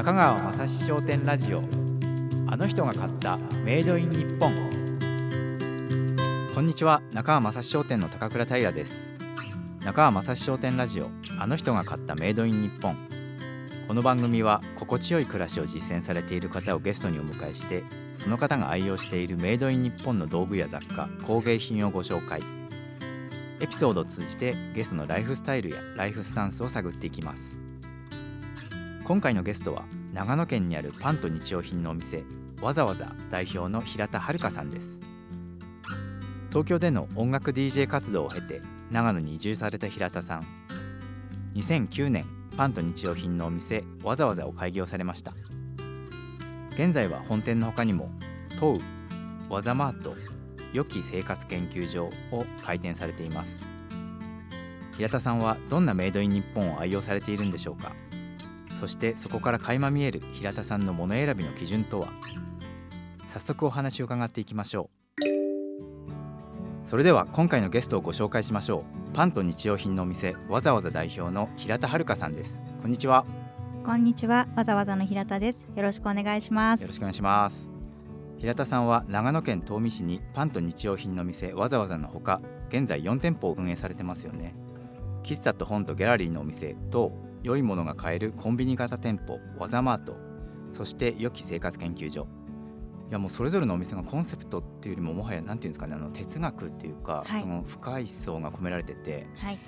中川雅史商店ラジオ。あの人が買ったメイドイン日本。こんにちは。中川雅史商店の高倉平です。中川雅史商店ラジオ。あの人が買ったメイドイン日本。この番組は心地よい暮らしを実践されている方をゲストにお迎えしてその方が愛用しているメイドイン日本の道具や雑貨工芸品をご紹介。エピソードを通じてゲストのライフスタイルやライフスタンスを探っていきます。今回のゲストは長野県にあるパンと日用品のお店わざわざ代表の平田遥さんです。東京での音楽 DJ 活動を経て長野に移住された平田さん。2009年パンと日用品のお店わざわざを開業されました。現在は本店の他にもトウワザマート良き生活研究所を開店されています。平田さんはどんなメイドイン日本を愛用されているんでしょうか？そしてそこから垣間見える平田さんの物選びの基準とは？早速お話を伺っていきましょう。それでは今回のゲストをご紹介しましょう。パンと日用品のお店わざわざ代表の平田遥さんです。こんにちは。こんにちは。わざわざの平田です。よろしくお願いします。よろしくお願いします。平田さんは長野県東御市にパンと日用品の店わざわざのほか現在4店舗を運営されてますよね。喫茶と本とギャラリーのお店と良いものが買えるコンビニ型店舗ワザマートそして良き生活研究所。いやもうそれぞれのお店がコンセプトっていうよりももはやなんていうんですかねあの哲学っていうか、はい。その深い思想が込められててはい。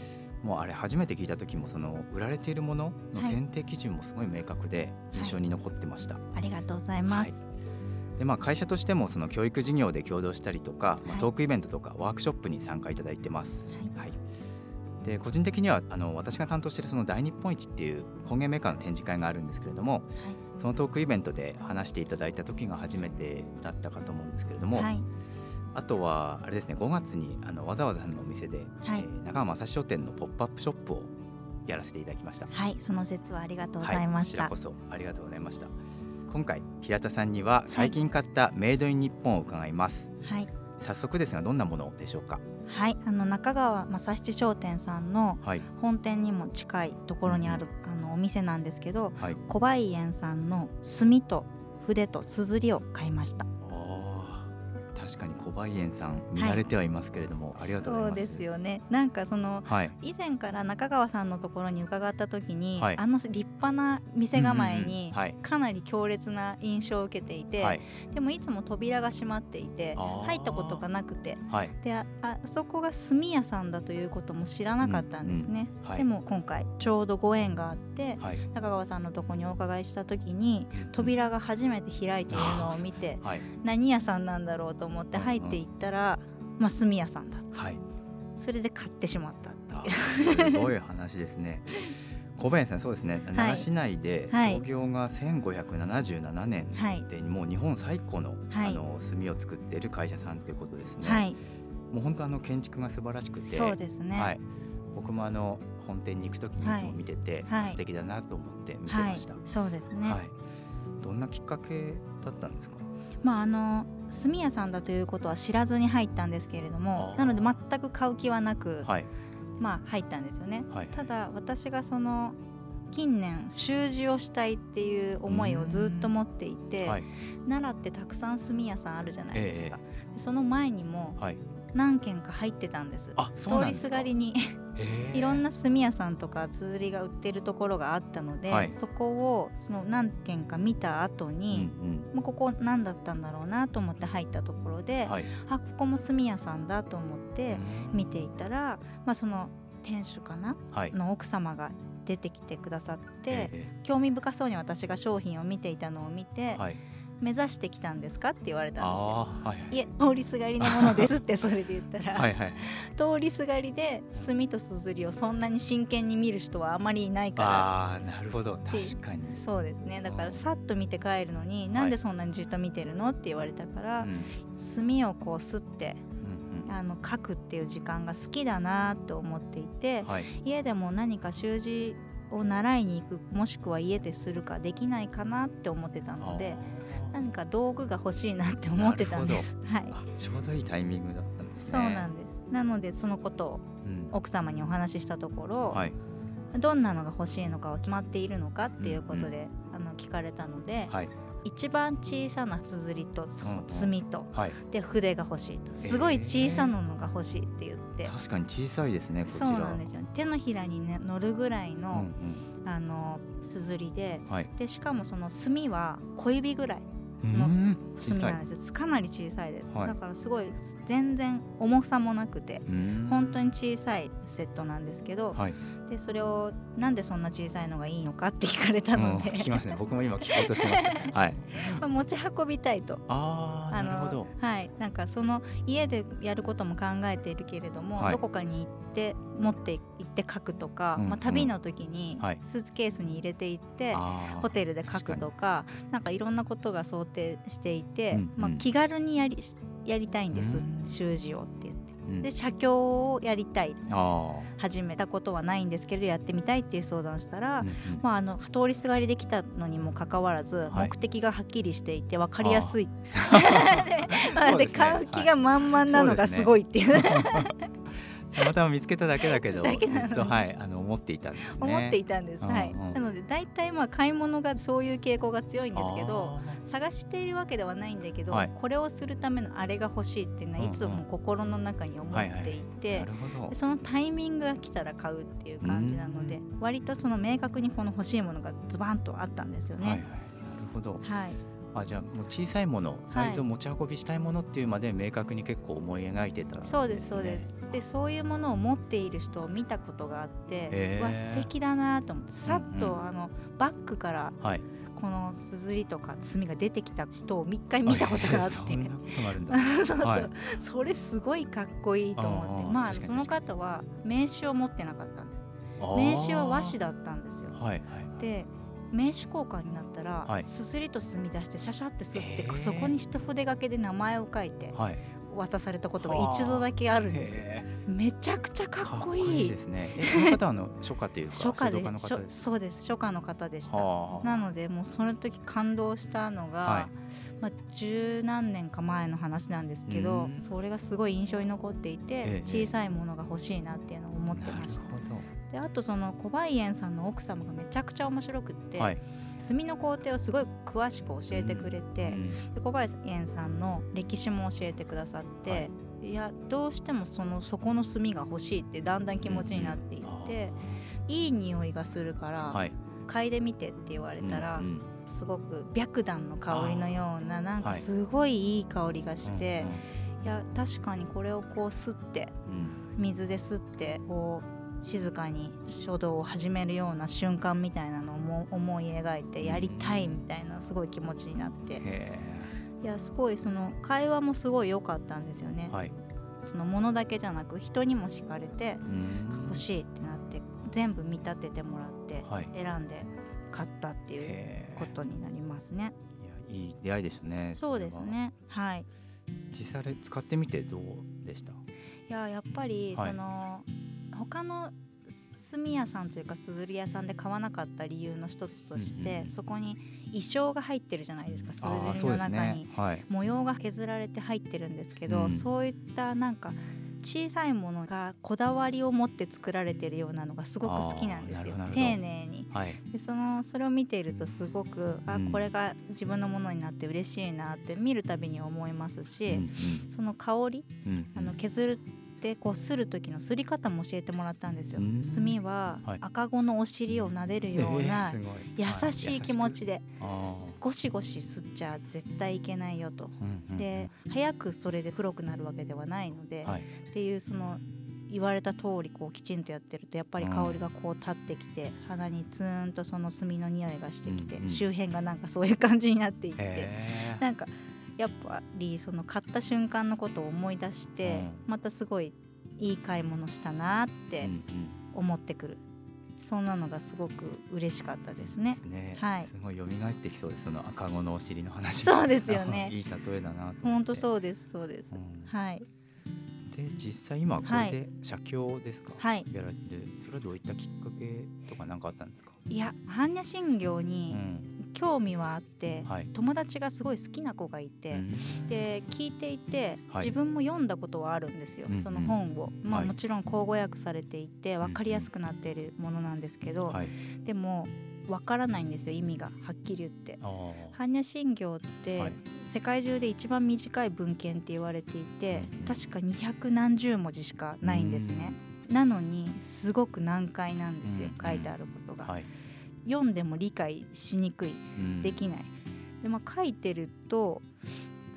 もうあれ初めて聞いた時もその売られているもののはい。選定基準もすごい明確で印象に残ってました。ありがとうございます、でまあ、会社としてもその教育事業で共同したりとか、まあ、はい。トークイベントとかワークショップに参加いただいてます。はいはい、で個人的にはあの私が担当しているその大日本一っていう工芸メーカーの展示会があるんですけれどもそのトークイベントで話していただいた時が初めてだったかと思うんですけれども、はい。あとはあれですね5月にあのわざわざのお店で、はい。えー中川正史書店のポップアップショップをやらせていただきました。はいその説はありがとうございました、はい、こちらこそありがとうございました。今回平田さんには最近買ったメイドイン日本を伺います、はい早速ですがどんなものでしょうか？はいあの中川正七商店さんのはい。本店にも近いところにある、あのお店なんですけどはい。小梅園さんの墨と筆と硯を買いました確かに小梅園さん見慣れてはいますけれども、ありがとうございます。そうですよね。なんかそのはい以前から中川さんのところに伺った時に、はい。あの立派な店構えうんうんにうん。はい。かなり強烈な印象を受けていて、はい。でもいつも扉が閉まっていて入ったことがなくて。はい。でああそこが炭屋さんだということも知らなかったんですね、はい。でも今回ちょうどご縁があってはい。中川さんのとこにお伺いした時に扉が初めて開いているのを見て はい。何屋さんなんだろうと思って入っていったら、まあ、炭屋さんだはい。それで買ってしまったってあいう。すごい話ですね。小林さんそうですね、奈良市内ではい。創業が1577年はい。で、もう日本最古の,、はい。あの炭を作っている会社さんということですね、はい。もう本当あの建築が素晴らしくて。そうですね、はい、僕もあの本店に行くときにいつも見てて、はい。素敵だなと思って見てはいました、そうですね、はい。どんなきっかけだったんですか？まああの炭屋さんだということは知らずに入ったんですけれどもなので全く買う気はなく、はい。まあ入ったんですよね。はい。ただ私がその近年習字をしたいっていう思いをずっと持っていて、はい。奈良ってたくさん炭屋さんあるじゃないですか、えその前にもはい。何軒か入ってたんです。通りですがりにいろんな炭屋さんとかつづりが売ってるところがあったので、はい。そこをその何軒か見た後うんに、まあ、ここ何だったんだろうなと思って入ったところで、うんはい。あここも炭屋さんだと思って見ていたら、まあ、その店主かなはい。の奥様が出てきてくださって、え興味深そうに私が商品を見ていたのを見て、目指してきたんですかって言われたんですよ。あーはいい。え通りすがりのものですってそれで言ったら、はいはい。通りすがりで墨と硯をそんなに真剣に見る人はあまりいないかああなるほど。て確かに。らそうですね。だかうん。らさっと見て帰るのに、なんでそんなにじっと見てるのって言われたから、うん。墨をこうすってうんうん。あの書くっていう時間が好きだなと思っていて、はい。家でも何か習字を習いに行くもしくは家でするかできないかなって思ってたので何か道具が欲しいなって思ってたんです。はい。ちょうどいいタイミングだったんですそうねなんです。なのでそのことをうん。奥様にお話ししたところ、はい。どんなのが欲しいのかは決まっているのかっていうことで、あの聞かれたので、はい。一番小さなすずりとそうんう。ん墨と、はい。で筆が欲しいと。すごい小さなのが欲しいって言って、確かに小さいですねこちそらうなんですよ。手のひらに、ね、乗るぐらいうんの,、あのすずりでうんはい。でしかもその墨は小指ぐらいのうん。小さ墨ないんですよかなり小さいです、はい。だからすごい全然重さもなくてうん。本当に小さいセットなんですけど、はいでそれをなんでそんな小さいのがいいのかって聞かれたうんので、聞きますね。僕も今聞こうとしてました はい。まあ持ち運びたいと。ああなるほど。はい、なんかその家でやることも考えているけれども、はい。どこかに行って持って行って書くとか、うんまあ、旅の時にはい。スーツケースに入れていって、あーホテルで書くとかなんかいろんなことが想定していて、うんまあ、うん気軽にやりやりたいんです、うん。習字をって言って。うんで写経をやりたい。あ始めたことはないんですけれどやってみたいっていう相談したら、ーうんうん。まあ、あの通りすがりできたのにもかかわらず、はい。目的がはっきりしていて分かりやすい。でね。買う気が満々なのがすごいっていう、たまたま見つけただけだけどだけはいあの思っていたんですね。思っていたんです、うんはい、うん。な大体まあ買い物がそういう傾向が強いんですけどあ探しているわけではないんだけど、はい。これをするためのあれが欲しいっていうのはいつも心の中に思っていーて、そのタイミングが来たら買うっていう感じなので、割とその明確にこの欲しいものがズバンとあったんですよはいはい。ね。なるほど。はい、あじゃあもう小さいものサイズを持ち運びしたいものっていうまで明確に結構思い描いてたそうですそうです。でそういうものを持っている人を見たことがあって、へーうわ素敵だなと思ってさっと、うんうあのバッグからはい。このすずりとか墨が出てきた人を一回見たことがあって。そ そうそう、はい。それすごいかっこいいと思って。まあその方は名刺を持ってなかったんです。名刺は和紙だったんですよ。はいはい。で名刺交換になったら、はい。すずりと墨出してシャシャってすって、へー。そこに一筆書きで名前を書いてはい。渡されたことが一度だけあるんですよ。へめちゃくちゃかーっこいいですね。えその方はあの初夏というか初夏でそうです。初夏の方でした。はあ。なのでもうその時感動したのが、はい。まあ、十何年か前の話なんですけどうん。それがすごい印象に残っていて、ええ。小さいものが欲しいなっていうのを思ってました。なるほであとその小林園さんの奥様がめちゃくちゃ面白くって、どはい。墨の工程をすごい詳しく教えてくれて、うんで小林園さんの歴史も教えてくださって、、はい。やどうしてもそのそこの墨が欲しいってだんだん気持ちになっていって、いい匂いがするから、はい。嗅いでみてって言われたら、うんうん。すごく白檀の香りのようななんかはいすごいいい香りがしてうん、いや確かにこれをこう吸ってうん。水で吸ってこう静かに書道を始めるような瞬間みたいなのをも思い描いてやりたいみたいなすごい気持ちになって。いやすごいその会話もすごい良かったんですよね。ー。はい。そのものだけじゃなく人にも惹かれてうん。欲しいってなって全部見立ててもらってはい。選んで買ったっていうことになりますね。いやいい出会いでしたねそうですね。はい。実際使ってみてどうでした？いややっぱりはい。その、他の墨屋さんというかすずり屋さんで買わなかった理由の一つとして、うんうんそこに衣装が入ってるじゃないですかすずりの中に、ね。はい。模様が削られて入ってるんですけど、うん。そういったなんか小さいものがこだわりを持って作られてるようなのがすごく好きなんですよ。丁寧に。はい。でそのそれを見ているとすごくあうん。これが自分のものになって嬉しいなって見るたびに思いますし、うん。その香りうんうん。あの削るってこうする時のすり方も教えてもらったんですよ。うん。墨ははい。赤子のお尻を撫でるような優しい気持ちででゴシゴシ吸っちゃ絶対いけないよと。で早くそれで黒くなるわけではないので、はい。っていうその言われた通りこうきちんとやってるとやっぱり香りがこう立ってきて、鼻にツーンとその炭の匂いがしてきて、周辺がなんかそういう感じになっていって、なんかやっぱりその買った瞬間のことを思い出して、うん。またすごいいい買い物したなってうんうん。思ってくる、そんなのがすごく嬉しかったですね。で。すね。はい。すごい蘇ってきそうです。その赤子のお尻の話そうですよね。いい例えだなと本当うそうですそうです。ん。はい。で実際今こはい。れで写経ですか、はい。やられてる。それはどういったきっかけとか何かあったんですか、いや般若心経うにん興味はあって、はい。友達がすごい好きな子がいて、うん。で聞いていて、はい。自分も読んだことはあるんですよ、うんうん。その本を、まあ、はい。もちろん口語訳されていて分かりやすくなっているものなんですけど、はい。でもわからないんですよ意味がはっきり言って。般若心経って、はい。世界中で一番短い文献って言われていてうん確か200何十文字しかないんですね。なのにすごく難解なんですよ、うん。書いてあることが、はい読んでも理解しにくい。うん。できない。でまあ書いてると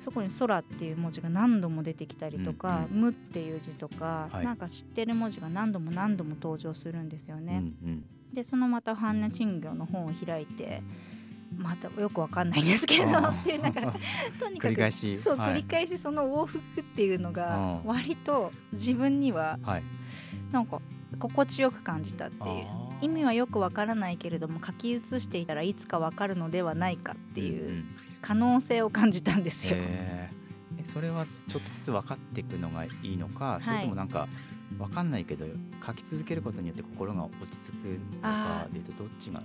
そこに「空」っていう文字が何度も出てきたりとか「うん無」っていう字とか、はい。なんか知ってる文字が何度も何度も登場するんですよね。うんうん。でそのまた般若心経の本を開いてまたよくわかんないんですけどっていうなんか とにかくそう、はい。繰り返しその往復っていうのがうん。割と自分にははい。なんか心地よく感じたっていう意味はよくわからないけれども書き写していたらいつかわかるのではないかっていんうん。可能性を感じたんですよ。へー。えそれはちょっとずつ分かっていくのがいいのか、いそれともなんか分かんないけど書き続けることによって心が落ち着くのかでいうとどっちが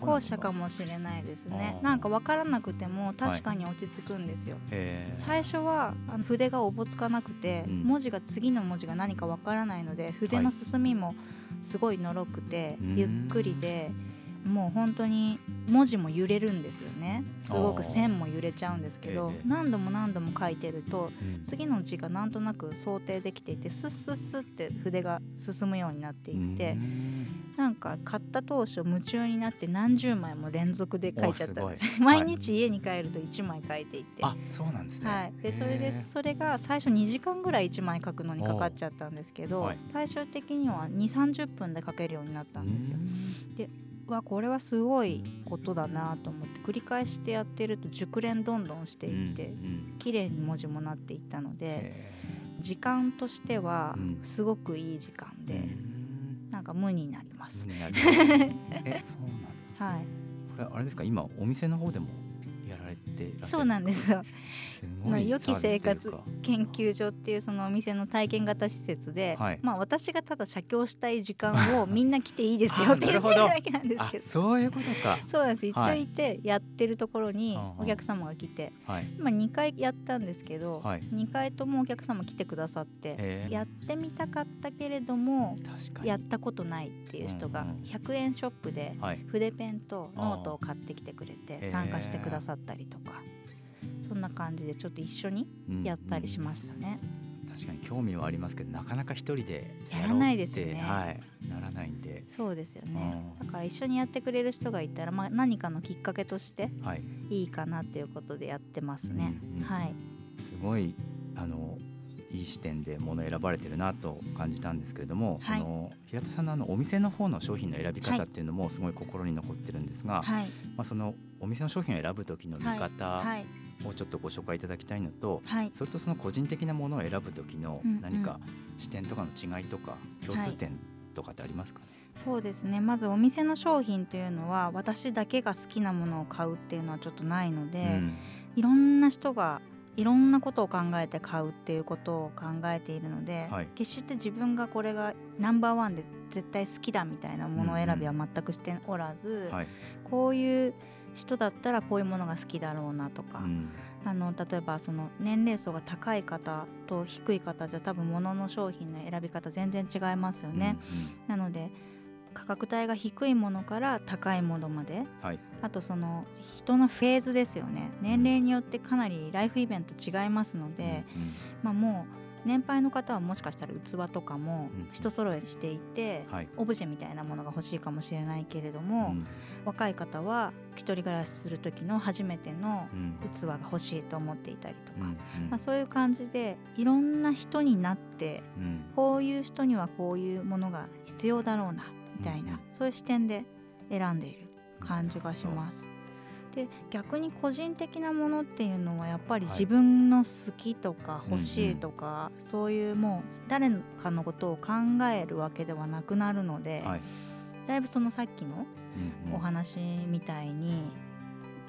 後者かもしれないですね。なんかわからなくても確かに落ち着くんですよ、へー。最初はあの筆がおぼつかなくて、うん。文字が次の文字が何かわからないので筆の進みもすごいのろくて、うん。ゆっくりでもう本当に文字も揺れるんですよね。すごく線も揺れちゃうんですけどええ何度も何度も書いてるとうん。次の字がなんとなく想定できていてスッスッスッって筆が進むようになっていってうん。なんか買った当初夢中になって何十枚も連続で書いちゃったんです。毎日家に帰ると1枚書いていて。あそうなんですね。はい、でそれでそれが最初2時間ぐらい1枚書くのにかかっちゃったんですけど、最終的には2 3 0分で書けるようになったんですよ。うんわこれはすごいことだなと思って繰り返してやってると熟練どんどんしていって、綺麗に文字もなっていったのでへ時間としてはうん。すごくいい時間ーで、うん。なんか無になります。はい、これあれですか？今お店の方でもっしゃるんですか？そうなんですよ。すごいまあ良き生活研究所っていうそのお店の体験型施設で、はい。まあ私がただ写経したい時間を みんな来ていいですよあって言ってるだけなんですあけど。そういうことか。そうなんです。一はい。応いてやってるところにお客様が来て、はい。まあ、2回やったんですけど、はい。2回ともお客様来てくださって、へーやってみたかったけれどもやったことないっていう人がうんうん。100円ショップではい。筆ペンとノートを買ってきてくれて参加してくださったりとかそんな感じでちょっと一緒にうんやったりしましたね。確かに興味はありますけどなかなか一人でやらないですよね。はいならないんで。そうですよね。うん。だから一緒にやってくれる人がいたら、まあ、何かのきっかけとしてはい。いいかなっていうことでやってますね。うんうん。はい、すごいあのいい視点で物選ばれてるなと感じたんですけれども、はい。その平田さんのあのお店の方の商品の選びはい方っていうのもすごい心に残ってるんですが、はい、まあ、そのお店の商品を選ぶ時の見方はい、をちょっとご紹介いただきたいのと、はい、それとその個人的なものを選ぶ時の何か視点とかの違いとか共通点とかってありますかね、そうですね。まずお店の商品というのは私だけが好きなものを買うっていうのはちょっとないので、うん。いろんな人がいろんなことを考えて買うっていうことを考えているので、はい。決して自分がこれがナンバーワンで絶対好きだみたいなもの選びは全くしておらず、はい。こういう人だったらこういうものが好きだろうなとか、うん。あの例えばその年齢層が高い方と低い方じゃ多分物の商品の選び方全然違いますよね。なので価格帯が低いものから高いものまで。はい。あとその人のフェーズですよね。年齢によってかなりライフイベント違いますので、うんまあ、もう年配の方はもしかしたら器とかもうん人揃えしていて、はい。オブジェみたいなものが欲しいかもしれないけれどうも、ん。若い方は一人暮らしする時の初めてのうん。器が欲しいと思っていたりとか、うん。まあ、そういう感じでいろんな人になってうん。こういう人にはこういうものが必要だろうなみたいな、うんそういう視点で選んでいる感じがします。で逆に個人的なものっていうのはやっぱりはい。自分の好きとか欲しいとか、そういうもう誰かのことを考えるわけではなくなるので、はい。だいぶそのさっきのお話みたいに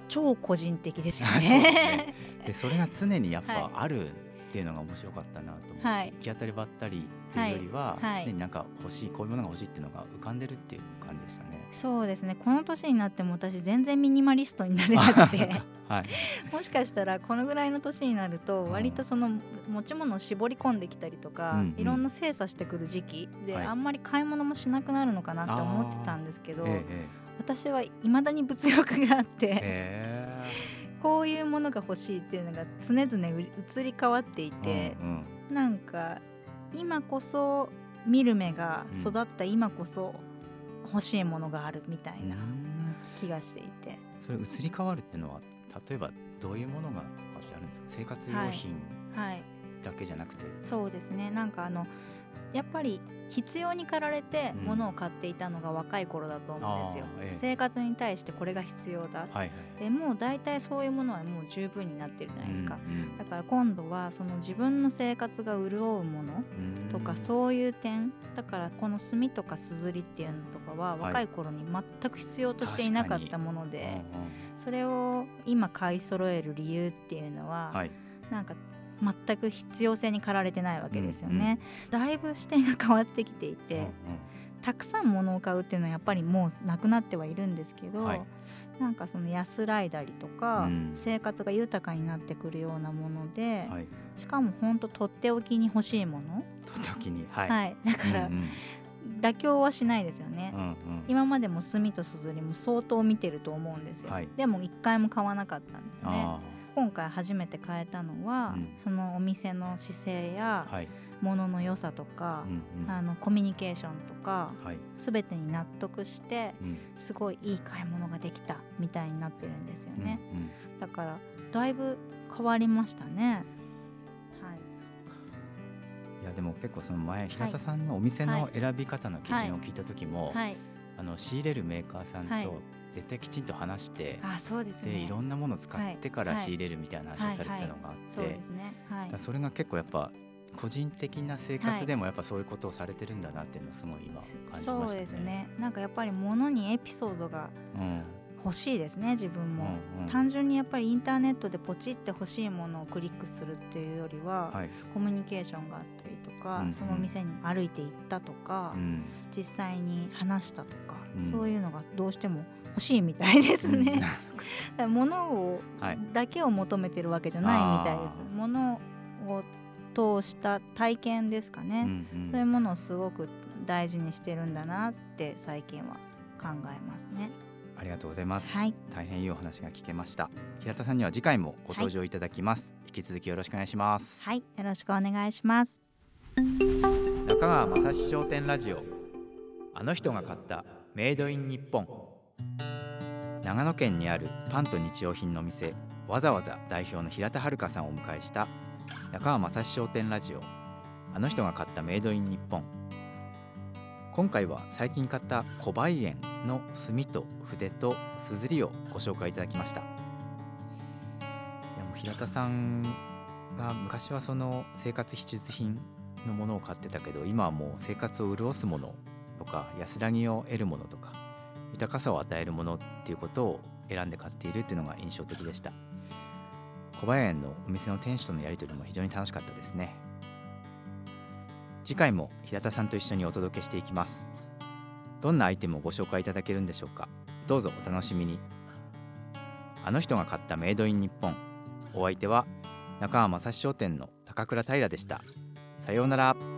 超個人的ですよ そうですね。それが常にやっはぱあるっていうのが面白かったなと思って、はい。行き当たりばったりっていうよりは、はい。はい。常になんか欲しいこういうものが欲しいっていうのが浮かんでるっていう感じでしたね。そうですね。この年になっても私全然ミニマリストになれなくて。はい、もしかしたらこのぐらいの年になるとうん。割とその持ち物を絞り込んできたりとか、うんうん。いろんな精査してくる時期で、はい。あんまり買い物もしなくなるのかなって思ってたんですけど、えええ私はいまだに物欲があってへこういうものが欲しいっていうのが常々移り変わっていえて、うんうん。なんか今こそ見る目がうん育った今こそ欲しいものがあるみたいなうん。気がしていて、それ移り変わるっていうのは例えばどういうものがとかってあるんですか？生活用品はい。だけじゃなくて、そうですね。なんかあのやっぱり必要に駆られてうん。物を買っていたのが若い頃だと思うんですよ、あーええ。生活に対してこれが必要だ。はいはいでもう大体そういうものはもう十分になってるじゃないですか、うんうんだから今度はその自分の生活が潤うものうん。とかそういう点だからこの炭とかすずりっていうのとかははい。若い頃に全く必要としていなかったもので、うんうん。それを今買い揃える理由っていうのは、はい。なんか全く必要性に駆られてないわけですよね、だいぶ視点が変わってきていて、うんうん。たくさん物を買うっていうのはやっぱりもうなくなってはいるんですけど、はい。なんかその安らいだりとか、うん。生活が豊かになってくるようなもので、はい。しかも本当とっておきに欲しいもの、と時に。はい、はい、だからうん妥協はしないですよね、うんうん。うん今までも炭とすずりも相当見てると思うんですよ、はい。でも一回も買わなかったんですね。あ今回初めて買えたのは、うん。そのお店の姿勢やーはい、物の良さとかう、んうん。あのコミュニケーションとかはい。全てに納得してうん。すごいいい買い物ができたみたいになってるんですようんね、うん。だからだいぶ変わりましたね。はい。いやでも結構その前平田さんのお店の選び方の基準を聞いた時も、はい。あの仕入れるメーカーさんはい。と絶対きちんと話して、あそうですね。でいろんなものを使ってからはい。仕入れるみたいな話をされてたのがあって、それが結構やっぱ個人的な生活でもやっぱそういうことをされてるんだなっていうのをすごい今感じましたね。そうですね。なんかやっぱり物にエピソードがうん。欲しいですね自分も、うんうん。単純にやっぱりインターネットでポチって欲しいものをクリックするっていうよりは、はい。コミュニケーションがあったりとか、うんうん。その店に歩いて行ったとか、うん。実際に話したとか、うん。そういうのがどうしても欲しいみたいですね。物をはい。だけを求めてるわけじゃないみたいです。物を通した体験ですかね、うんうん。そういうものをすごく大事にしてるんだなって最近は考えますね。ありがとうございます、はい、大変いいお話が聞けました。平田さんには次回もご登場いただきます、引き続きよろしくお願いします。はい、よろしくお願いします。中川雅史商店ラジオ。あの人が買ったメイドイン日本長野県にあるパンと日用品の店わざわざ代表の平田遥さんをお迎えした中川雅史商店ラジオ。あの人が買ったメイドイン日本。今回は最近買った小梅園の墨と筆とすずりをご紹介いただきました。いやもう平田さんが昔はその生活必需品のものを買ってたけど今はもう生活を潤すものとか安らぎを得るものとか豊かさを与えるものっていうことを選んで買っているっていうのが印象的でした。小林園のお店の店主とのやり取りも非常に楽しかったですね。次回も平田さんと一緒にお届けしていきます。どんなアイテムをご紹介いただけるんでしょうか。どうぞお楽しみに。あの人が買ったメイドイン日本。お相手は中川雅史商店の高倉平でした。さようなら。